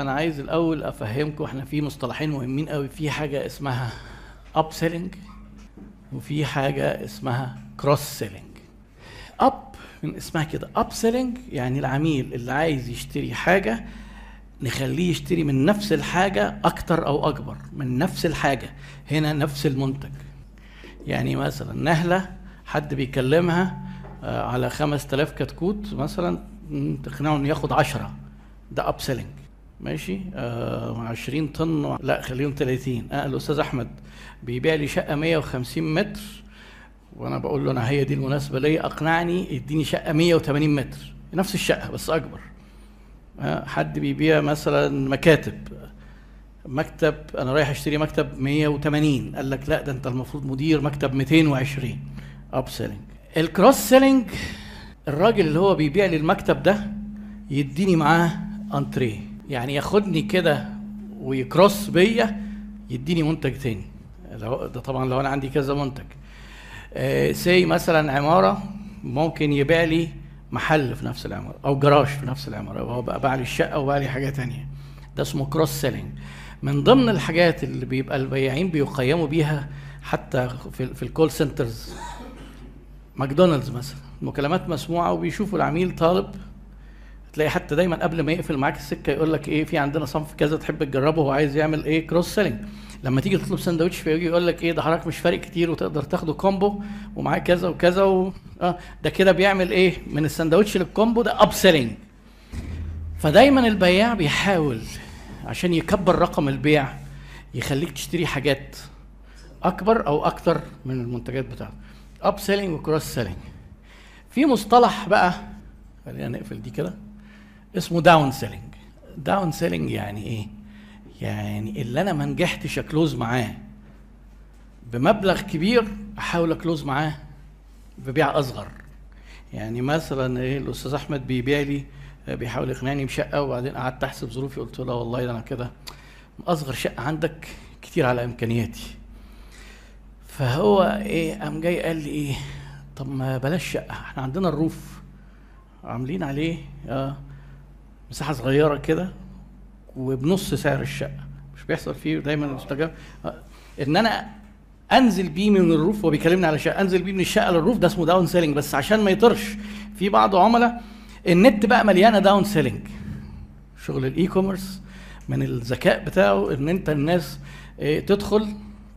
أنا عايز الأول أفهمكم إحنا في مصطلحين مهمين قوي في حاجة اسمها up selling وفي حاجة اسمها cross selling up من اسمها كده. up selling يعني العميل اللي عايز يشتري حاجة نخليه يشتري من نفس الحاجة أكتر أو أكبر من نفس الحاجة هنا نفس المنتج. يعني مثلا نهلة حد بيكلمها آه، على 5000 كتكوت مثلا تقنعه إنه ياخد 10 ده up selling ماشي؟ آه 20 طن لا خليهم 30 آه الأستاذ أحمد بيبيع لي شقة 150 متر وأنا بقول له أنا هي دي المناسبة ليا أقنعني يديني شقة 180 متر. نفس الشقة بس أكبر. آه حد بيبيع مثلا مكاتب مكتب أنا رايح أشتري مكتب 180 قال لك لا ده أنت المفروض مدير مكتب 220 up selling ال cross selling الراجل اللي هو بيبيع لي المكتب ده يديني معاه انتريه يعني ياخدني كده وي cross بيا يديني منتج تاني. ده طبعا لو أنا عندي كذا منتج. زي مثلا عمارة ممكن يبيع لي محل في نفس العمارة أو جراج في نفس العمارة هو بقى باع لي الشقة وباع لي حاجة تانية. ده اسمه cross selling من ضمن الحاجات اللي بيبقى البياعين بيقيموا بيها حتى في, في ال call centers ماكدونالدز مثلا مكالمات مسموعة وبيشوفوا العميل طالب تلاقي حتى دايما قبل ما يقفل معاك السكة يقول لك إيه في عندنا صنف كذا تحب تجربه هو عايز يعمل إيه cross selling لما تيجي تطلب سندوتش فيجي يقول لك إيه ده حضرتك مش فارق كتير وتقدر تاخده combo ومعاه كذا وكذا و... آه ده كده بيعمل إيه من السندوتش لل combo ده up selling فدايما البياع بيحاول عشان يكبر رقم البيع يخليك تشتري حاجات أكبر أو أكتر من المنتجات بتاعته up selling و cross selling في مصطلح بقى خلينا نقفل دي كده. اسمه down selling down selling يعني إيه؟ يعني اللي أنا ما نجحتش ا close معاه. بمبلغ كبير أحاول ا close معاه ببيع أصغر. يعني مثلا إيه الأستاذ أحمد بيبيع لي بيحاول يقنعني بشقة وبعدين قعدت أحسب ظروفي قلت له والله أنا كده أصغر شقة عندك كتير على إمكانياتي. فهو إيه قام جاي قال لي إيه طب ما بلاش شقة إحنا عندنا ال roof. عاملين عليه آه. مساحة صغيرة كده وبنص سعر الشقة. مش بيحصل فيه دايما مستجاب آه. إن أنا أنزل بيه من ال roof هو بيكلمني على شقة أنزل بيه من الشقة لل roof ده اسمه down selling بس عشان ما يطيرش في بعض عملاء النت بقى مليانة down selling شغل ال e-commerce من الذكاء بتاعه إن أنت الناس إيه تدخل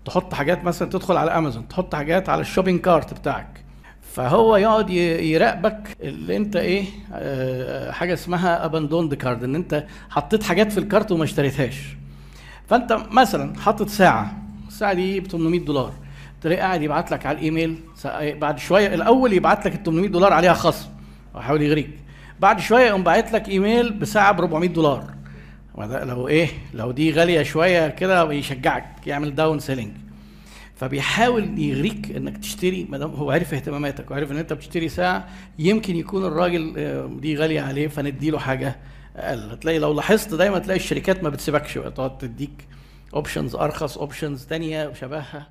تحط حاجات مثلا تدخل على أمازون تحط حاجات على ال shopping cart بتاعك. فهو يقعد يراقبك اللي انت إيه آه حاجة اسمها abandoned cart ان انت حطيت حاجات في ال cart وما اشتريتهاش. فانت مثلا حاطط ساعة الساعة دي ب 800 دولار. تلاقيه قاعد يبعت لك على الإيميل بعد شوية الأول يبعت لك ال 800 دولار عليها خصم ويحاول يغريك. بعد شوية يقوم باعت لك إيميل بساعة ب 400 دولار. لو إيه لو دي غالية شوية كده يشجعك يعمل down selling فبيحاول يغريك إنك تشتري ما دام هو عرف اهتماماتك وعرف إن أنت بتشتري ساعة يمكن يكون الراجل دي غالية عليه فنديله حاجة أقل. تلاقي لو لاحظت دايما تلاقي الشركات ما بتسيبكش تقعد تديك اوبشنز أرخص اوبشنز تانية شبهها.